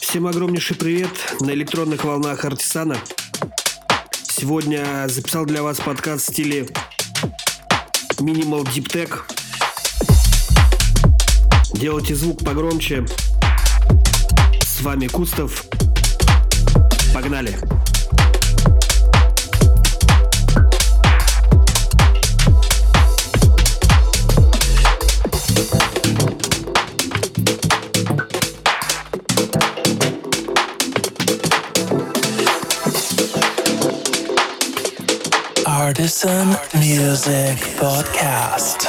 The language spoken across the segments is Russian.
Всем огромнейший привет на электронных волнах Артисана. Сегодня записал для вас подкаст в стиле Minimal Deep Tech. Делайте звук погромче. С вами Кустов. Погнали! Artisan Music Podcast.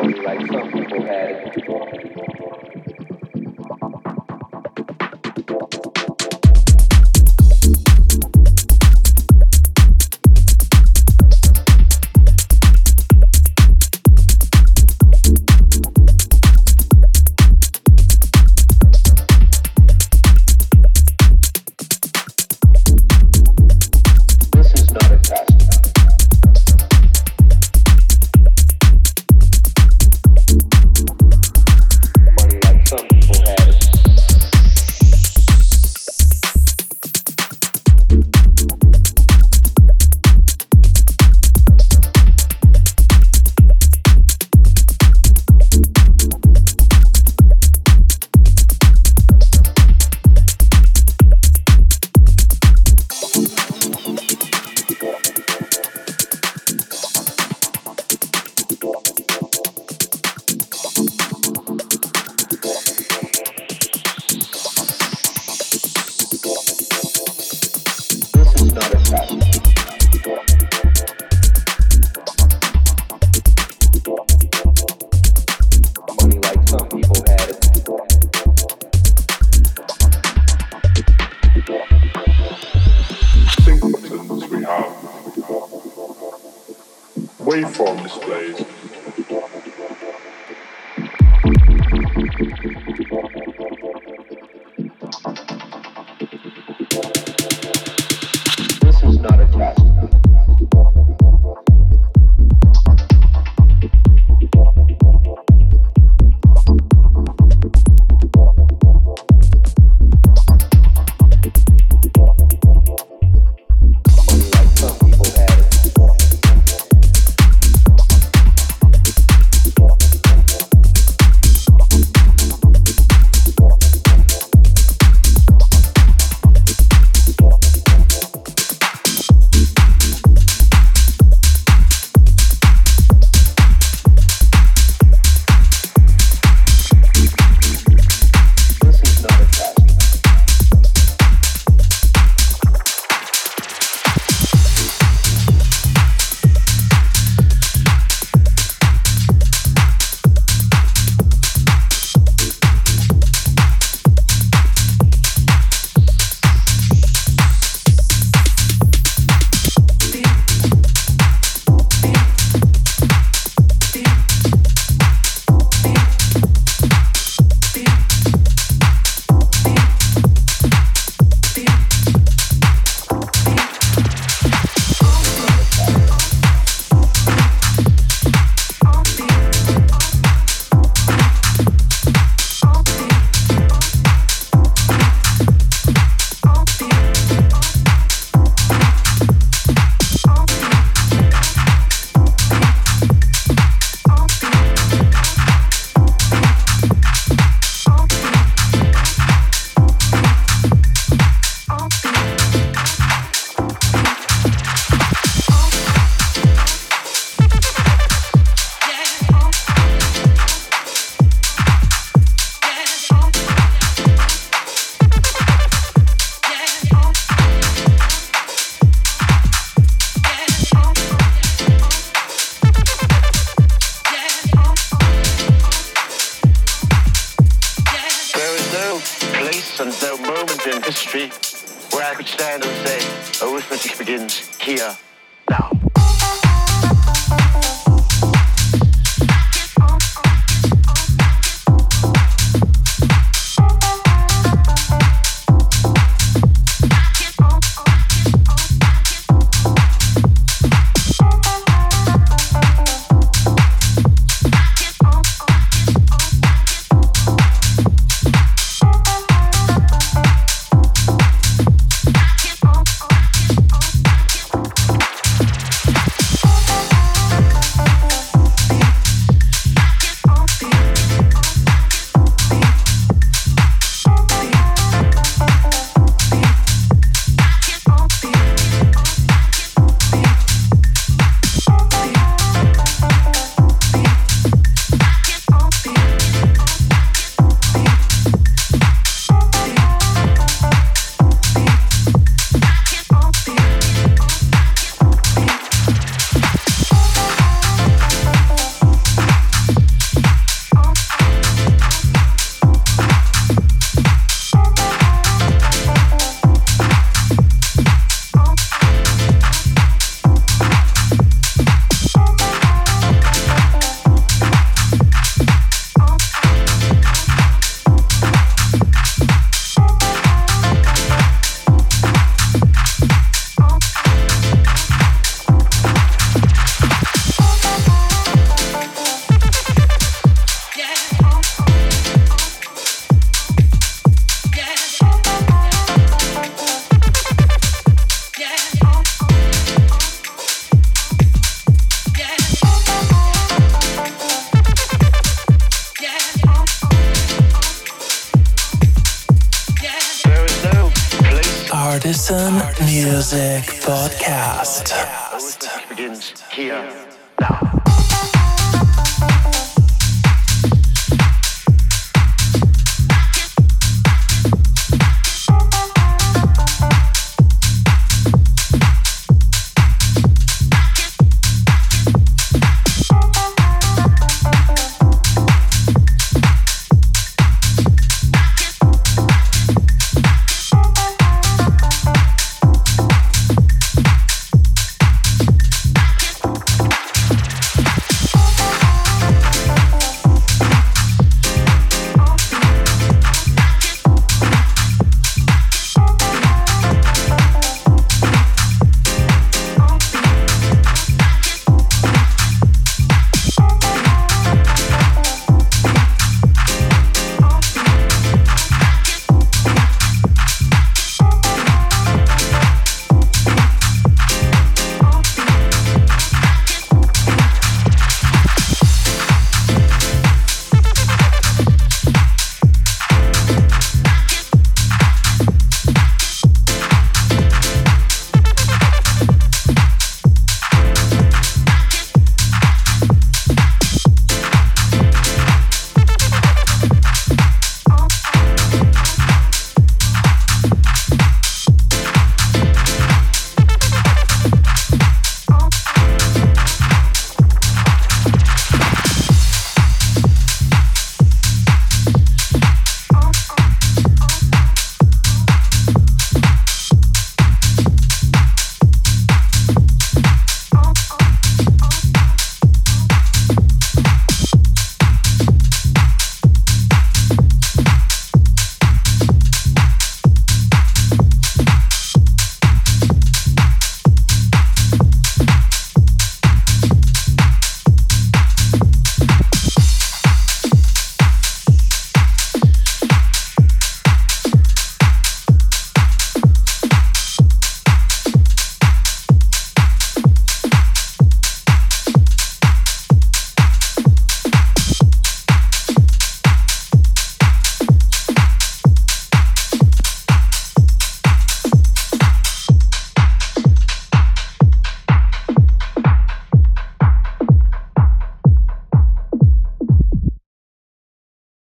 Only like some people had it.